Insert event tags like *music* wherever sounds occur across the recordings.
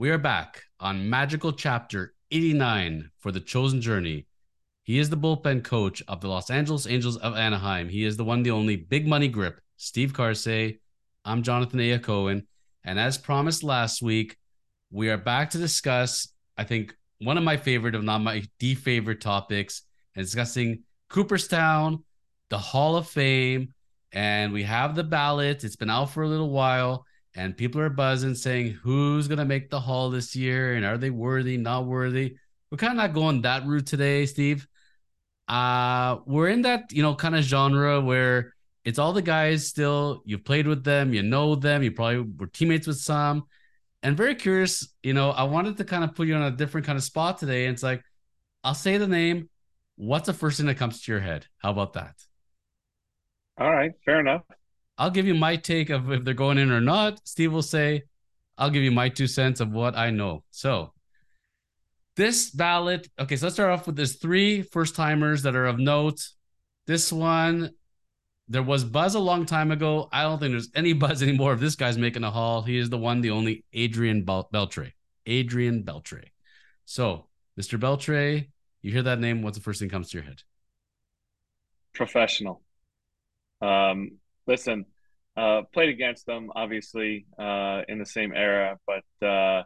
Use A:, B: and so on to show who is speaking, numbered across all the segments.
A: We are back on magical chapter 89 for the chosen journey. He is the bullpen coach of the Los Angeles Angels of Anaheim. He is the one, the only big money grip, Steve Karsay. I'm Jonathan A. Cohen. And as promised last week, we are back to discuss, I think, one of my favorite, if not my the favorite topics, and discussing Cooperstown, the Hall of Fame, and we have the ballot. It's been out for a little while, and people are buzzing saying who's gonna make the Hall this year, and are they worthy, not worthy. We're kind of not going that route today, Steve. Uh, we're in that you know kind of genre where it's all the guys still you've played with them, you know them, you probably were teammates with some, and very curious. You know, I wanted to kind of put you on a different kind of spot today. And it's like, I'll say the name. What's the first thing that comes to your head? How about that?
B: All right, fair enough.
A: I'll give you my take of if they're going in or not. Steve will say, I'll give you my two cents of what I know. So this ballot, okay, so let's start off with there's three first timers that are of note. This one, there was buzz a long time ago. I don't think there's any *laughs* buzz anymore if this guy's making a haul. He is the one, the only Adrian Bel- Beltre. Adrian Beltre. So, Mr. Beltre, you hear that name, what's the first thing comes to your head?
B: Professional. Um, listen, uh, played against them obviously uh, in the same era, but uh,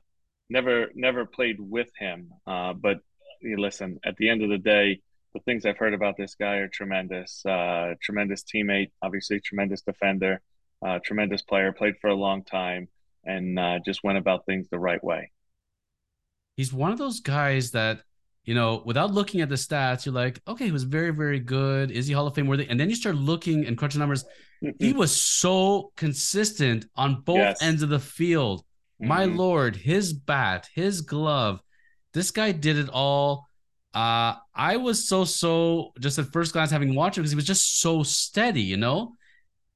B: never never played with him. Uh, but listen, at the end of the day, the things I've heard about this guy are tremendous. Uh, tremendous teammate, obviously tremendous defender, uh, tremendous player. Played for a long time and just went about things the right way.
A: He's one of those guys that you know, without looking at the stats, you're like, okay, he was very, very good. Is he Hall of Fame worthy? And then you start looking and crunching numbers. he was so consistent on both yes. ends of the field. Mm-hmm. My lord, his bat, his glove, this guy did it all. Uh, I was so so just at first glance having watched him because he was just so steady. You know,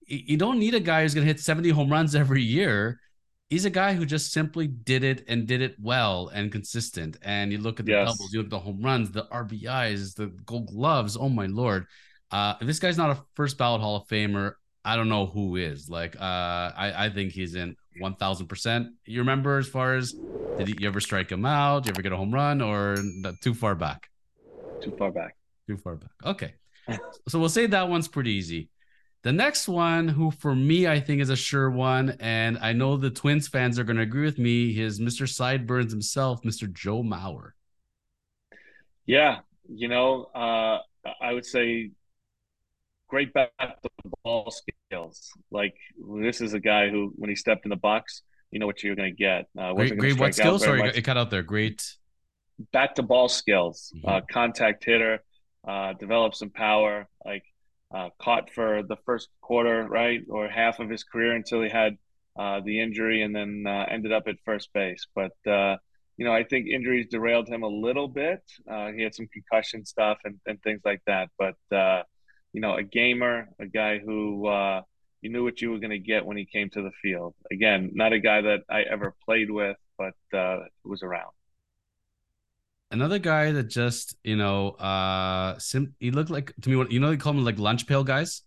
A: you don't need a guy who's gonna hit 70 home runs *laughs* every year he's a guy who just simply did it and did it well and consistent. And you look at the yes. doubles, you look at the home runs, the RBIs, the gold gloves. Oh my lord! Uh, if this guy's not a first ballot Hall of Famer, I don't know who is. Like, uh, I I think he's in one thousand percent. You remember as far as did you ever strike him out? Did you ever get a home run or too far back?
B: Too far back.
A: Too far back. Okay. so we'll say that one's pretty easy. The next one, who for me I think is a sure one, and I know the Twins fans are going to agree with me, is Mr. Sideburns himself, Mr. Joe Mauer.
B: Yeah, you know, uh, I would say great bat to ball skills. Like this is a guy who, when he stepped in the box, you know what you're going to get.
A: Uh, great, great what skills? Sorry, much. it cut out there. Great
B: bat to ball skills, mm-hmm. uh, contact hitter, uh, develop some power. Like uh, caught for the first quarter, right, or half of his career until he had uh, the injury and then uh, ended up at first base. But uh, you know, I think injuries derailed him a little bit. Uh, he had some concussion stuff and, and things like that. But uh, you know, a gamer, a guy who you knew what you were going to get when he came to the field. Again, not a guy that I ever played with, but was around
A: another guy that just you know uh sim- he looked like to me what you know they call him like lunch pail guys?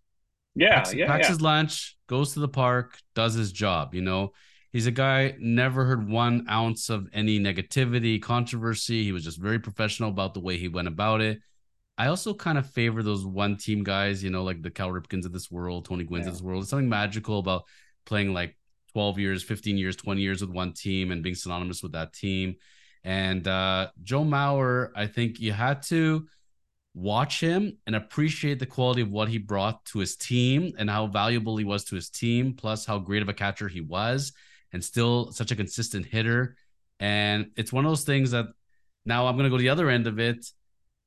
B: Yeah
A: packs,
B: yeah
A: packs
B: yeah.
A: his lunch goes to the park does his job you know? He's a guy never heard one ounce of any negativity controversy. He was just very professional about the way he went about it. I also kind of favor those one team guys you know like the cal ripkens of this world tony gwynns yeah. of this world. There's something magical about playing like 12 years 15 years 20 years with one team and being synonymous with that team and uh, Joe Mauer, I think you had to watch him and appreciate the quality of what he brought to his team and how valuable he was to his team, plus how great of a catcher he was, and still such a consistent hitter. And it's one of those things that now I'm going to go to the other end of it.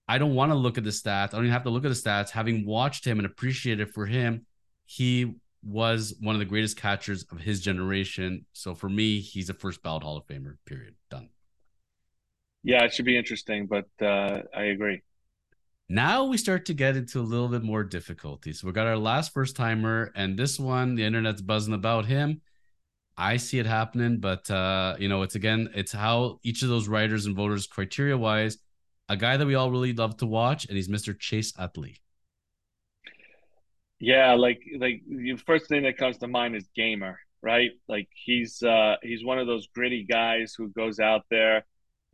A: I don't want to look at the stats. I don't even have to look at the stats. Having watched him and appreciated for him, he was one of the greatest catchers of his generation. So for me, he's a first ballot Hall of Famer. Period. Done.
B: Yeah, it should be interesting, but uh, I agree.
A: Now we start to get into a little bit more difficulty. So we got our last first timer, and this one, the internet's buzzing about him. I see it happening, but uh, you know, it's again, it's how each of those writers and voters, criteria wise, a guy that we all really love to watch, and he's Mr. Chase Utley.
B: Yeah, like like the first thing that comes to mind is gamer, right? Like he's uh, he's one of those gritty guys who goes out there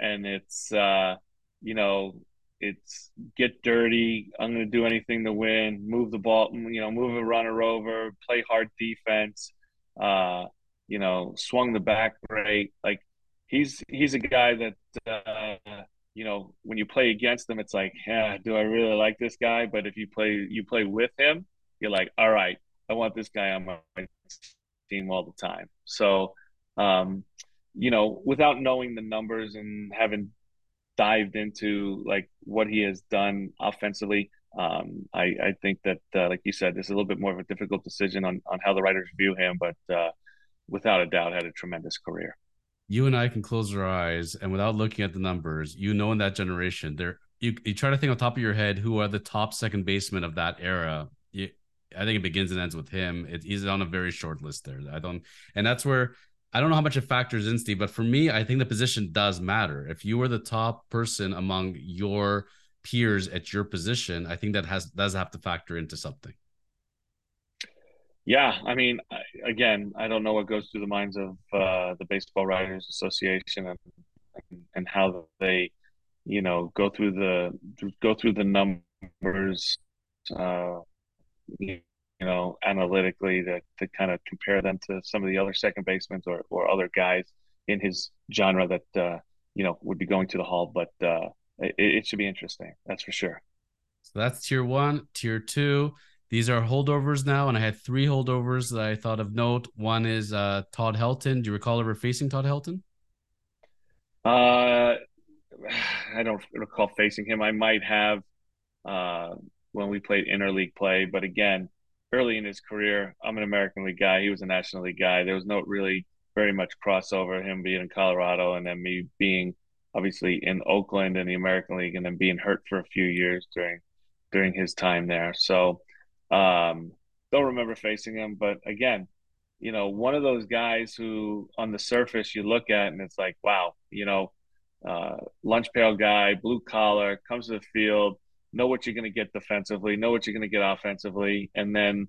B: and it's uh, you know it's get dirty. I'm going to do anything to win. Move the ball, you know, move a runner over, play hard defense. Uh, you know, swung the back great. Like he's he's a guy that uh, you know when you play against him, it's like, yeah, do I really like this guy? But if you play you play with him, you're like, all right, I want this guy on my team all the time. So, um, you know, without knowing the numbers and having dived into like what he has done offensively, um, I, I think that, uh, like you said, this is a little bit more of a difficult decision on, on how the writers view him, but uh, without a doubt, had a tremendous career.
A: You and I can close our eyes, and without looking at the numbers, you know, in that generation, there you, you try to think on top of your head who are the top second basemen of that era. You, I think it begins and ends with him. It, he's on a very short list there. I don't, and that's where I don't know how much it factors in, Steve, but for me, I think the position does matter. If you were the top person among your peers at your position, I think that has does have to factor into something.
B: Yeah, I mean, again, I don't know what goes through the minds of uh, the Baseball Writers Association and, and how they, you know, go through the go through the numbers. Uh, you know, analytically to, to kind of compare them to some of the other second basemen or, or other guys in his genre that, uh, you know, would be going to the hall. But uh, it, it should be interesting. That's for sure.
A: So that's tier one. Tier two. These are holdovers now, and I had three holdovers that I thought of note. One is uh, Todd Helton. Do you recall ever facing Todd Helton?
B: Uh, *sighs* I don't recall facing him. I might have uh, when we played interleague play, but again, early in his career. I'm an American League guy. He was a National League guy. There was no really very much crossover. Him being in Colorado and then me being obviously in Oakland in the American League and then being hurt for a few years during during his time there. So um, don't remember facing him, but again, you know, one of those guys who on the surface you look at and it's like, wow, you know, uh, lunch pail guy, blue collar, comes to the field, know what you're going to get defensively, know what you're going to get offensively, and then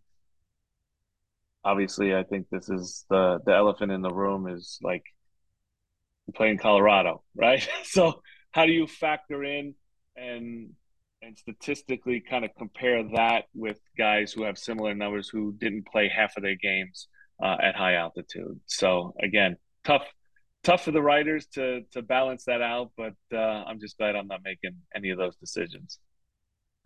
B: obviously I think this is the the elephant in the room is like playing Colorado, right? *laughs* so how do you factor in and and statistically kind of compare that with guys who have similar numbers who didn't play half of their games uh, at high altitude. So again, tough tough for the writers to to balance that out, but uh, I'm just glad I'm not making any of those decisions.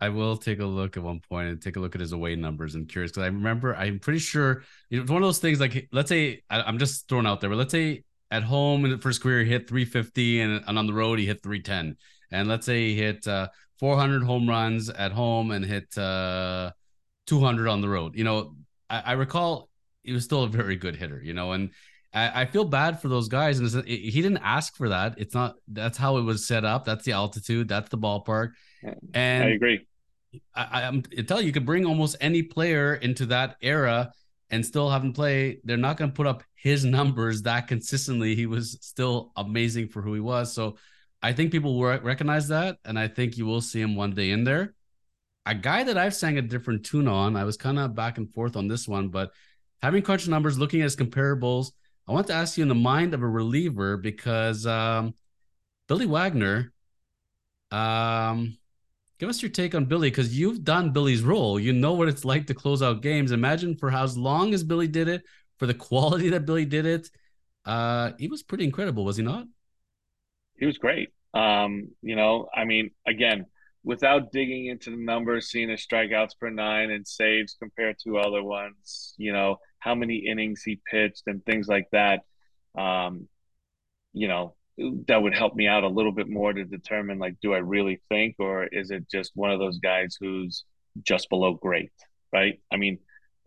A: I will take a look at one point and take a look at his away numbers. and curious because I remember I'm pretty sure it's one of those things like let's say I, am just throwing out there, but let's say at home in the first career he hit 350 and, and on the road he hit 310, and let's say he hit uh, 400 home runs at home and hit uh, 200 on the road. You know, I, I, recall he was still a very good hitter. You know, and I, I feel bad for those guys, and he didn't ask for that. It's not that's how it was set up. That's the altitude. That's the ballpark and
B: I agree.
A: I, I'm I tell you, you could bring almost any player into that era and still have him play. They're not going to put up his numbers that consistently. He was still amazing for who he was. So I think people will recognize that, and I think you will see him one day in there. A guy that I've sang a different tune on. I was kind of back and forth on this one, but having crunch numbers, looking at his comparables, I want to ask you in the mind of a reliever because um, Billy Wagner, um, give us your take on Billy because you've done Billy's role. You know what it's like to close out games. Imagine for how long as Billy did it, for the *laughs* quality that Billy did it. Uh, he was pretty incredible, was he not?
B: He was great. Um, you know, I mean, again, without digging into the numbers, seeing his strikeouts per nine and saves compared to other ones, you know, how many innings he pitched and things like that. Um, you know, that would help me out a little bit more to determine like do I really think or is it just one of those guys who's just below great, right? I mean,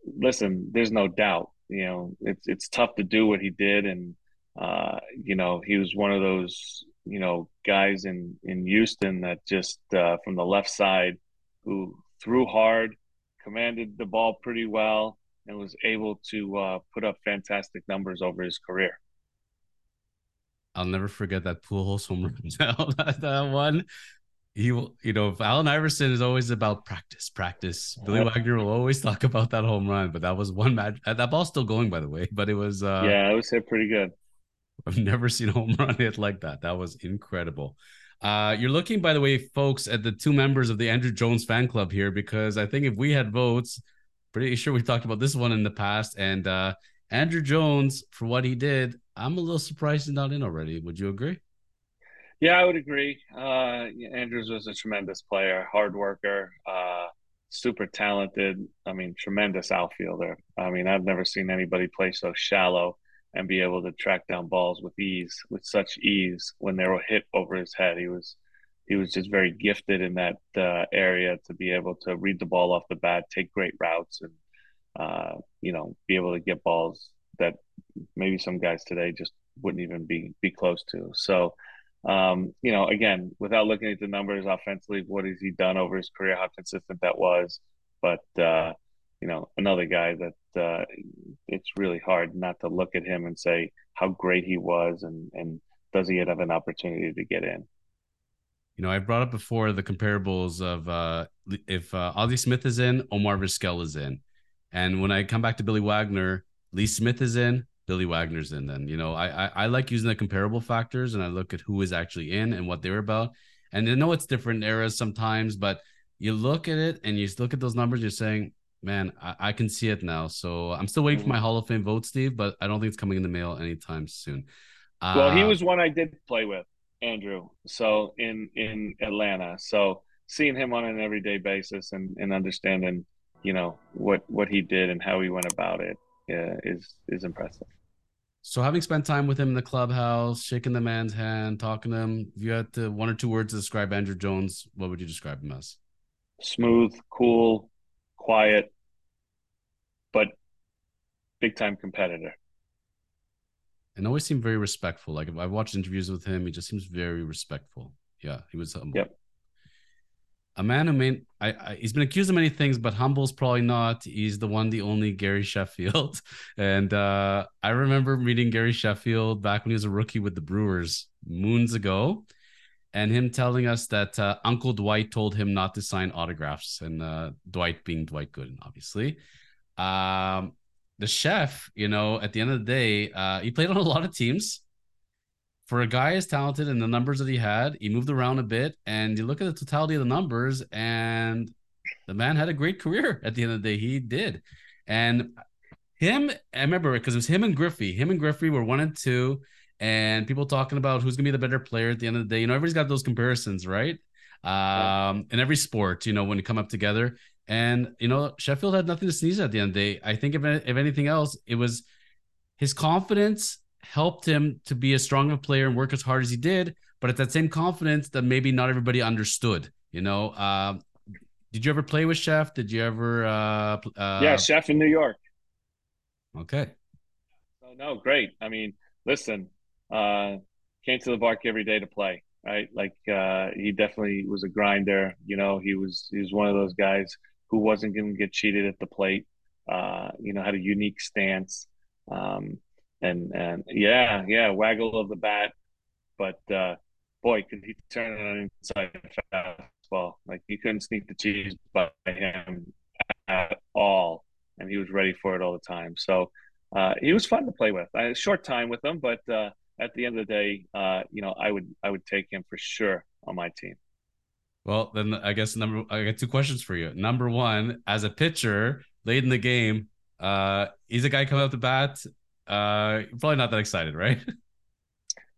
B: listen, there's no doubt, you know, it's it's tough to do what he did and uh, you know, he was one of those, you know, guys in in Houston that just uh, from the left side who threw hard, commanded the ball pretty well and was able to uh, put up fantastic numbers over his career.
A: I'll never forget that pool Pujols home run. that, that one. he will, you know, Allen Iverson is always about practice, practice. Billy Wagner will always talk about that home run, but that was one match. That ball's still going, by the way, but it was, uh,
B: yeah, it was hit pretty good.
A: I've never seen a home run hit like that. That was incredible. Uh, you're looking, by the way, folks, at the two members of the Andruw Jones fan club here, because I think if we had votes, pretty sure we talked about this one in the past. And uh, Andruw Jones, for what he did, I'm a little surprised he's not in already. Would you agree?
B: Yeah, I would agree. Uh, Andrews was a tremendous player, hard worker, uh, super talented. I mean, tremendous outfielder. I mean, I've never seen anybody play so shallow and be able to track down balls with ease, with such ease when they were hit over his head. He was he was just very gifted in that uh, area to be able to read the ball off the bat, take great routes, and uh, you know, be able to get balls that maybe some guys today just wouldn't even be be close to. So um, you know, again, without looking at the numbers offensively, what has he done over his career? How consistent that was, but uh, you know, another guy that uh, it's really hard not to look at him and say how great he was, and and does he have an opportunity to get in?
A: You know, I brought up before the comparables of uh, if uh, Ozzie Smith is in, Omar Vizquel is in, and when I come back to Billy Wagner, Lee Smith is in, Billy Wagner's in. Then you know, I, I I like using the comparable factors, and I look at who is actually in and what they're about. And I know it's different eras sometimes, but you look at it and you look at those numbers, you're saying, man, I, I can see it now. So I'm still waiting for my mm-hmm. Hall of Fame vote, Steve, but I don't think it's coming in the mail anytime soon.
B: Uh, well, he uh, was one I did play with, Andruw. So in in Atlanta, so seeing him on an everyday basis and and understanding, you know, what what he did and how he went about it uh, is is impressive.
A: So, having spent time with him in the clubhouse, shaking the man's hand, talking to him, if you had to one or two words to describe Andruw Jones, what would you describe him as?
B: Smooth, cool, quiet, but big time competitor.
A: And always seemed very respectful. Like I've watched interviews with him, he just seems very respectful. Yeah, he was humble.
B: Yep
A: a man who made I, I, he's been accused of many things, but humble's probably not. He's the one, the only Gary *laughs* Sheffield. And uh, I remember meeting Gary Sheffield back when he was a rookie with the Brewers moons ago, and him telling us that uh, Uncle Dwight told him not to sign autographs, and uh, Dwight being Dwight Gooden, obviously. Um, the Sheff, you know, at the end of the day, uh, he played on a lot of teams for a guy as talented and the numbers that he had, he moved around a bit. And you look at the totality of the numbers, and the man had a great career *laughs* at the end of the day. He did. And him, I remember it because it was him and Griffey. Him and Griffey were one and two, and people talking about who's gonna be the better player at the end of the day. You know, everybody's got those comparisons, right? Um, in every sport, you know, when you come up together. And you know, Sheffield had nothing to sneeze at, at the end of the day. I think if if anything else, it was his confidence helped him to be as strong a player and work as hard as he did, but at that same confidence that maybe not everybody understood. You know, uh, did you ever play with Sheff? Did you ever? Uh, uh...
B: Yeah, Sheff in New York.
A: Okay.
B: Oh no, great. I mean, listen, uh, came to the park every day to play. Right, like uh, he definitely was a grinder. You know, he was he was one of those guys who wasn't going to get cheated at the plate. Uh, you know, had a unique stance. Um, and and yeah, yeah, waggle of the bat, but uh, boy, could he turn it on inside fastball? Like you couldn't sneak the cheese by him at all, and he was ready for it all the time. So uh, he was fun to play with. I had a short time with him, but uh, at the end of the day, uh, you know, I would I would take him for sure on my team.
A: Well, then I guess number I got two questions for you. Number one, as a pitcher late in the game, uh, he's a guy coming up the bat uh, probably not that excited, right? *laughs*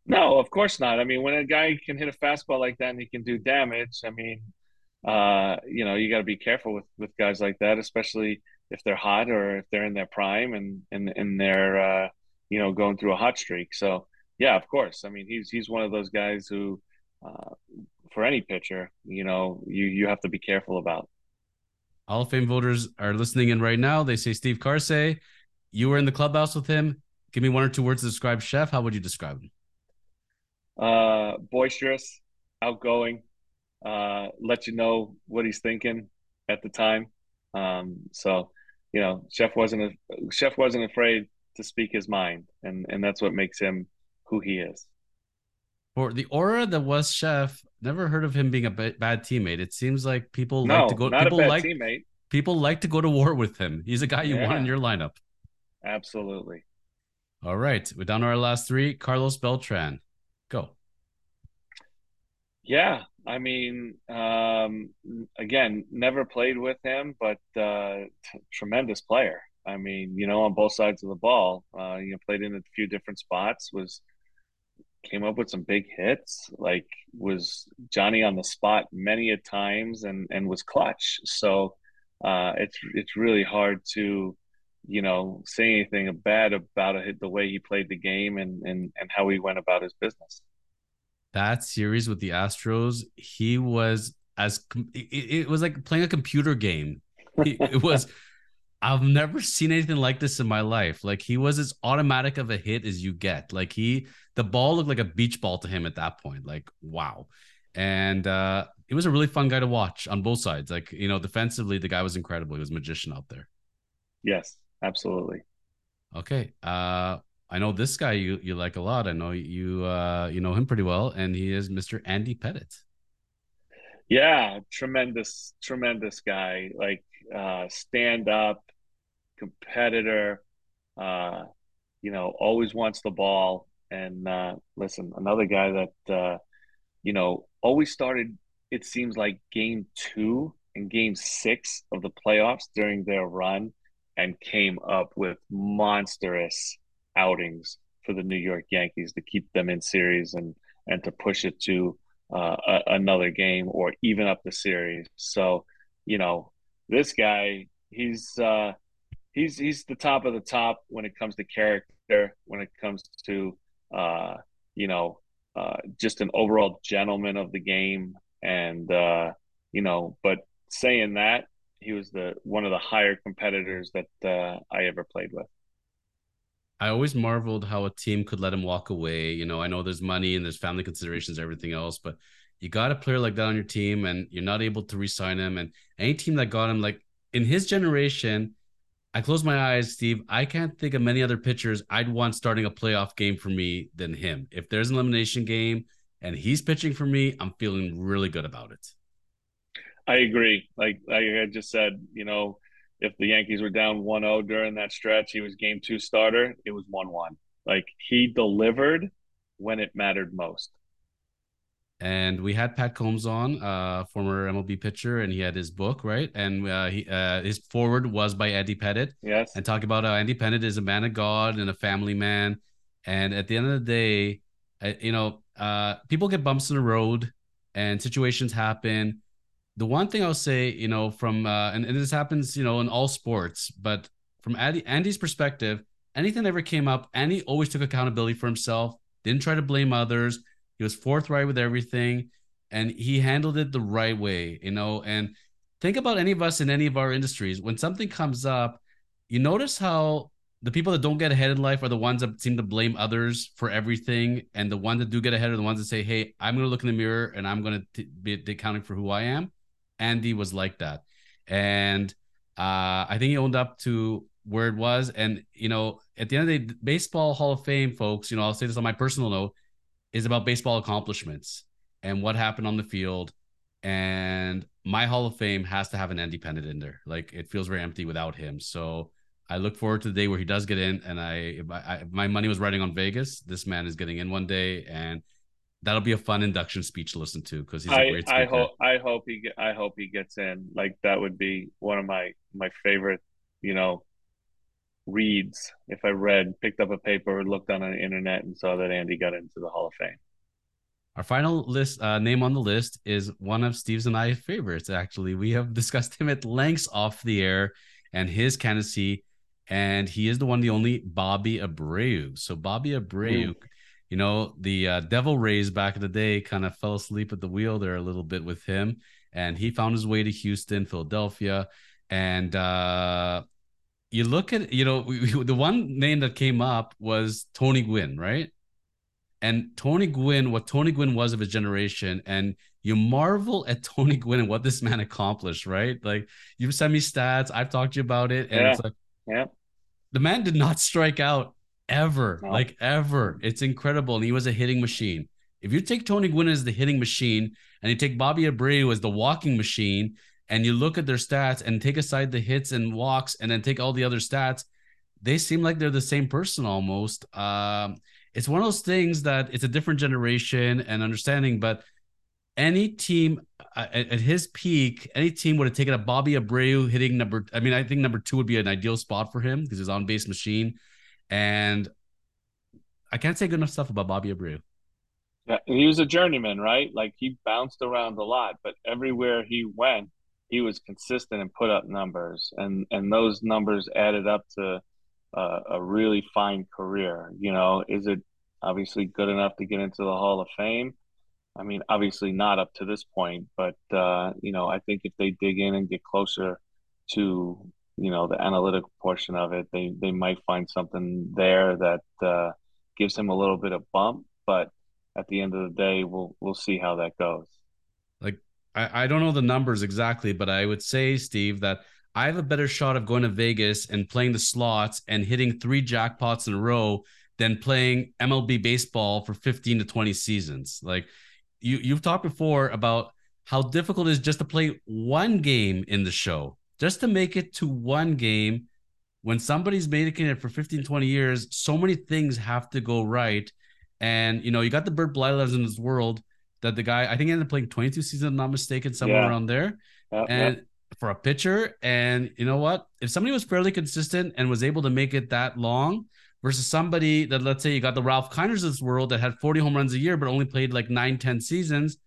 B: No, of course not. I mean, when a guy can hit a fastball like that and he can do damage, I mean, uh, you know, you got to be careful with with guys like that, especially if they're hot or if they're in their prime and and and they're uh, you know going through a hot streak. So yeah, of course. I mean, he's he's one of those guys who, uh, for any pitcher, you know, you you have to be careful about.
A: Hall of Fame voters are listening in right now. They say Steve Karsay you were in the clubhouse with him. Give me one or two words to describe Sheff. How would you describe him?
B: Uh, boisterous, outgoing, uh, let you know what he's thinking at the time. Um, so, you know, Sheff wasn't a, Sheff wasn't afraid to speak his mind, and and that's what makes him who he is.
A: For the aura that was Sheff, never heard of him being a bad teammate. It seems like people
B: no,
A: like to go.
B: Not
A: people
B: a bad
A: like
B: teammate.
A: people like to go to war with him. He's a guy you yeah. want in your lineup.
B: Absolutely.
A: All right, we're down to our last three. Carlos Beltran, go.
B: Yeah, I mean, um, again, never played with him, but uh, t- tremendous player. I mean, you know, on both sides of the ball, uh, you know, played in a few different spots. Was came up with some big hits. Like was Johnny on the spot many a times, and and was clutch. So uh, it's it's really hard to, you know, say anything bad about it, the way he played the game and and and how he went about his business
A: that series with the Astros, he was as it, it was like playing a computer game. it *laughs* was. I've never seen anything like this in my life. Like he was as automatic of a hit as you get. Like he, the ball looked like a beach ball to him at that point. Like wow, and uh, it was a really fun guy to watch on both sides. Like you know, defensively, the guy was incredible. He was a magician out there.
B: Yes, absolutely.
A: Okay, uh, I know this guy you you like a lot. I know you uh you know him pretty well, and he is Mr. Andy Pettitte.
B: Yeah, tremendous, tremendous guy. Like uh stand up, competitor, uh, you know, always wants the ball. And uh listen, another guy that uh, you know, always started, it seems like game two and game six of the playoffs during their run and came up with monstrous outings for the New York Yankees to keep them in series and and to push it to uh, a, another game or even up the series. So, you know, this guy, he's uh, he's he's the top of the top when it comes to character, when it comes to uh, you know, uh, just an overall gentleman of the game, and uh, you know, but saying that, he was the one of the higher competitors that uh, I ever played with.
A: I always marveled how a team could let him walk away. You know, I know there's money and there's family considerations, everything else, but you got a player like that on your team and you're not able to re-sign him. And any team that got him, like in his generation, I close my eyes, Steve. I can't think of many other pitchers I'd want starting a playoff game for me than him. If there's an elimination game and he's pitching for me, I'm feeling really good about it.
B: I agree. Like, like I just said, you know, if the Yankees were down 1-0 during that stretch, he was game two starter. It was 1-1. Like he delivered when it mattered most.
A: And we had Pat Combs on, uh, former MLB pitcher, and he had his book, right? And uh, he, uh, his foreword was by Andy Pettitte.
B: Yes.
A: And talk about how Andy Pettitte is a man of God and a family man. And at the end of the day, uh, you know, uh, people get bumps in the road and situations happen the one thing I'll say, you know, from uh, and, and this happens, you know, in all sports, but from Andy, Andy's perspective, anything that ever came up, Andy always took accountability for himself, didn't try to blame others. He was forthright with everything, and he handled it the right way, you know. And think about any of us in any of our industries. When something comes up, you notice how the people that don't get ahead in life are the ones that seem to blame others for everything, and the ones that do get ahead are the ones that say, "Hey, I'm going to look in the mirror and I'm going to be accounting for who I am." Andy was like that. And uh, I think he owned up to where it was. And, you know, at the end of the day, Baseball Hall of Fame, folks, you know, I'll say this on my personal note, is about baseball accomplishments and what happened on the field. And my Hall of Fame has to have an Andy Pettitte in there. Like it feels very empty without him. So I look forward to the day where he does get in. And I, I, if my money was riding on Vegas, this man is getting in one day. And that'll be a fun induction speech to listen to because he's a great
B: speaker. I hope I hope he I hope he gets in. Like that would be one of my my favorite, you know, reads. If I read, picked up a paper, looked on the internet, and saw that Andy got into the Hall of Fame.
A: Our final list uh, name on the list is one of Steve's and I favorites. Actually, we have *laughs* discussed him at lengths off the air and his candidacy, and he is the one, the only Bobby Abreu. So Bobby Abreu. Mm you know, the uh, Devil Rays back in the day kind of fell asleep at the wheel there a little bit with him, and he found his way to Houston, Philadelphia, and uh, you look at you know we, we, the one name that came up was Tony Gwynn, right? And Tony Gwynn, what Tony Gwynn was of his generation, and you marvel at *laughs* Tony Gwynn and what this man accomplished, right? Like you've sent me stats, I've talked to you about it, and
B: yeah.
A: it's like,
B: yeah,
A: the man did not strike out ever, no. like ever. It's incredible. And he was a hitting machine. If you take Tony Gwynn as the hitting machine and you take Bobby Abreu as the walking machine and you look at their stats and take aside the hits and walks and then take all the other stats, they seem like they're the same person almost. Um, it's one of those things that it's a different generation and understanding, but any team uh, at, at, his peak, any team would have taken a Bobby Abreu hitting number. I mean, I think number two would be an ideal spot for him because he's on base machine. And I can't say good enough stuff about Bobby Abreu.
B: Yeah, he was a journeyman, right? Like he bounced around a lot, but everywhere he went, he was consistent and put up numbers, and and those numbers added up to uh, a really fine career. You know, is it obviously good enough to get into the Hall of Fame? I mean, obviously not up to this point, but uh, you know, I think if they dig in and get closer to you know the analytical portion of it, they they might find something there that uh, gives him a little bit of bump. But at the end of the day, we'll we'll see how that goes.
A: Like I, I don't know the numbers exactly, but I would say, Steve, that I have a better shot of going to Vegas and playing the slots and hitting three jackpots in a row than playing MLB baseball for 15 to 20 seasons. Like you you've talked before about how difficult it is just to play one game in the show, just to make it to one game. When somebody's making it for 15, 20 years, so many things have to go right. And you know, you got the Bert Blylevens in this world that the guy I think ended up playing 22 seasons, I'm not mistaken, somewhere yeah. around there. Yep, and yep. for a pitcher, and you know what? If somebody was fairly consistent and was able to make it that long, versus somebody that let's say you got the Ralph Kiners of this world that had 40 home runs a year but only played like nine, 10 seasons.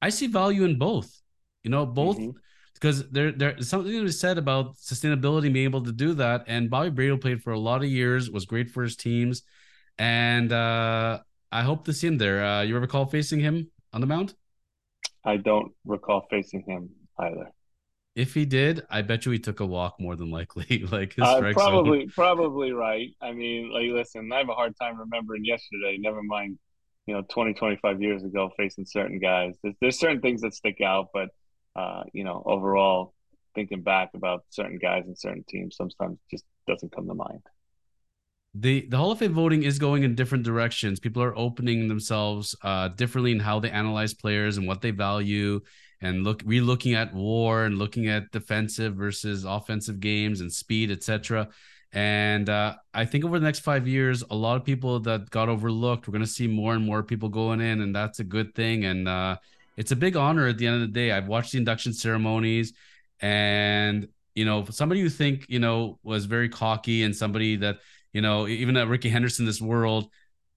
A: I see value in both. You know, both mm-hmm. Because there there's something to be said about sustainability being able to do that. And Bobby Abreu played for a lot of years, was great for his teams. And uh I hope to see him there. Uh you ever recall facing him on the mound?
B: I don't recall facing him either.
A: If he did, I bet you he took a walk more than likely. *laughs* like his
B: uh, probably, zone. probably right. I mean, like, listen, I have a hard time remembering yesterday. Never mind, you know, 20, 25 years ago, facing certain guys. There's, there's certain things that stick out, but uh, you know, overall, thinking back about certain guys and certain teams, sometimes just doesn't come to mind
A: the the Hall of Fame voting is going in different directions. People are opening themselves uh, differently in how they analyze players and what they value, and look re-looking at WAR and looking at defensive versus offensive games and speed, etc. And uh, I think over the next five years, a lot of people that got overlooked, we're going to see more and more people going in, and that's a good thing. And uh, it's a big honor at the end of the day. I've watched the induction ceremonies, and you know, somebody you think you know was very cocky and somebody that you know, even at Rickey Henderson, this world,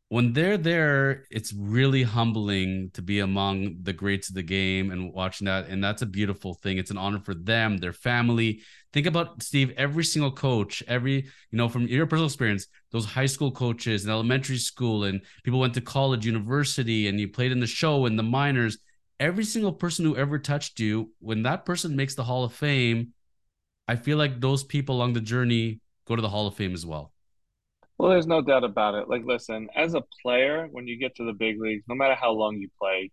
A: when they're there, it's really humbling to be among the greats of the game and watching that. And that's a beautiful thing. It's an honor for them, their family. Think about Steve, every single coach, every, you know, from your personal experience, those high school coaches and elementary school, and people went to college, university, and you played in the show and the minors. Every single person who ever touched you, when that person makes the Hall of Fame, I feel like those people along the journey go to the Hall of Fame as well.
B: Well, there's no doubt about it. Like, listen, as a player, when you get to the big leagues, no matter how long you play,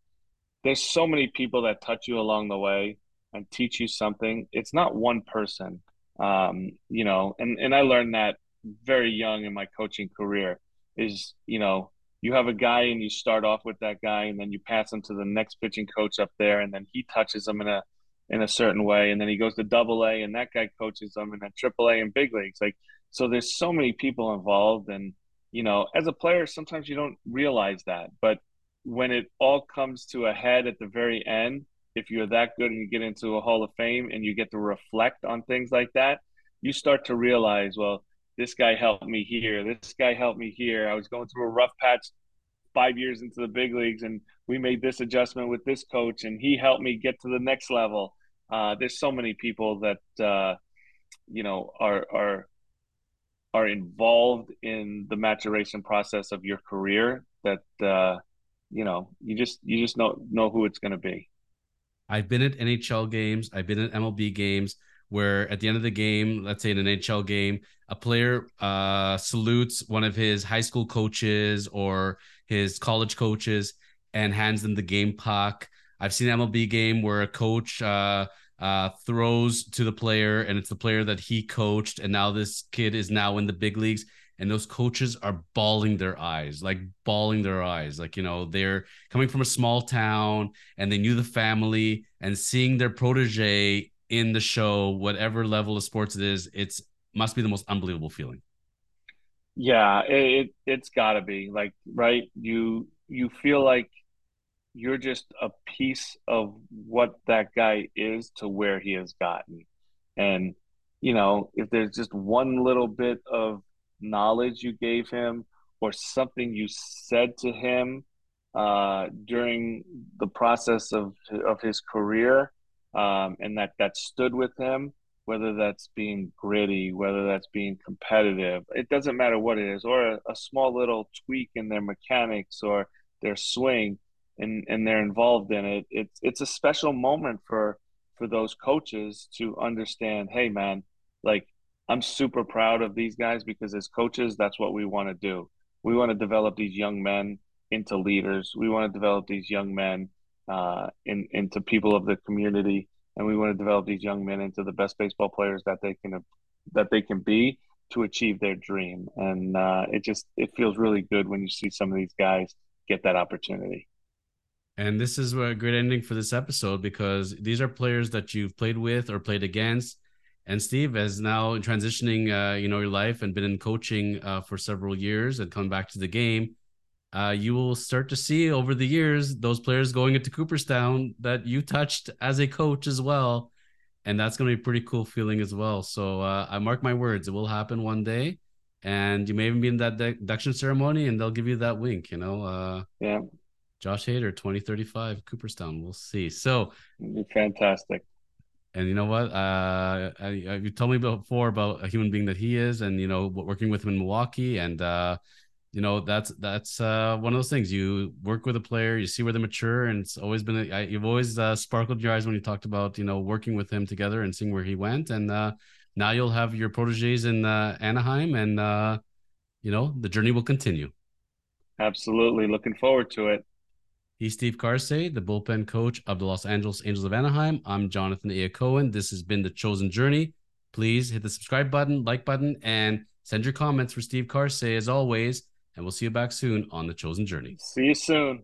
B: there's so many people that touch you along the way and teach you something. It's not one person, um, you know. And and I learned that very young in my coaching career. Is you know you have a guy and you start off with that guy, and then you pass him to the next pitching coach up there, and then he touches him in a in a certain way, and then he goes to Double A, and that guy coaches him, and then Triple A and big leagues, like so there's so many people involved, and you know, as a player, sometimes you don't realize that, but when it all comes to a head at the very end, if you're that good and you get into a Hall of Fame and you get to reflect on things like that, you start to realize, well, this guy helped me here. This guy helped me here. I was going through a rough patch five years into the big leagues, and we made this adjustment with this coach, and he helped me get to the next level. Uh, there's so many people that uh, you know are are are involved in the maturation process of your career that uh, you know you just you just know know who it's going to be.
A: I've been at NHL games. I've been at MLB games where at the end of the game, let's say in an NHL game, a player uh, salutes one of his high school coaches or his college coaches and hands them the game puck. I've seen MLB game where a coach uh, uh, throws to the player, and it's the player that he coached, and now this kid is now in the big leagues. and those coaches are bawling their eyes, like bawling their eyes. Like, you know, they're coming from a small town and they knew the family and seeing their protege in the show, whatever level of sports it is, it's must be the most unbelievable feeling.
B: Yeah, it, it has gotta be like right. You you feel like you're just a piece of what that guy is to where he has gotten. And, you know, if there's just one little bit of knowledge you gave him or something you said to him uh, during the process of of his career, um, and that that stood with him. Whether that's being gritty, whether that's being competitive, it doesn't matter what it is, or a, a small little tweak in their mechanics or their swing, and and they're involved in it. It's it's a special moment for for those coaches to understand. Hey, man, like I'm super proud of these guys because as coaches, that's what we want to do. We want to develop these young men into leaders. We want to develop these young men uh, in, into people of the community, and we want to develop these young men into the best baseball players that they can that they can be to achieve their dream. And uh, it just it feels really good when you see some of these guys get that opportunity.
A: And this is a great ending for this episode because these are players that you've played with or played against and Steve, as now transitioning, uh, you know, your life and been in coaching uh, for several years and coming back to the game, uh, you will start to see over the years those players going into Cooperstown that you touched as a coach as well, and that's going to be a pretty cool feeling as well. So uh, I mark my words, it will happen one day, and you may even be in that induction ceremony, and they'll give you that wink. You know, uh,
B: yeah.
A: Josh Hader, twenty thirty five, Cooperstown. We'll see. So
B: fantastic.
A: And you know what? Uh, I, I, you told me before about a human being that he is, and you know, working with him in Milwaukee, and uh, you know, that's that's uh, one of those things. You work with a player, you see where they mature, and it's always been. A, you've always uh, sparkled your eyes when you talked about you know working with him together and seeing where he went, and uh, now you'll have your proteges in uh, Anaheim, and uh, you know, the journey will continue.
B: Absolutely, looking forward to it.
A: He's Steve Karsay, the bullpen coach of the Los Angeles Angels of Anaheim. I'm Jonathan A. Cohen. This has been The Chosen Journey. Please hit the subscribe button, like button, and send your comments for Steve Karsay as always. And we'll see you back soon on The Chosen Journey.
B: See you soon.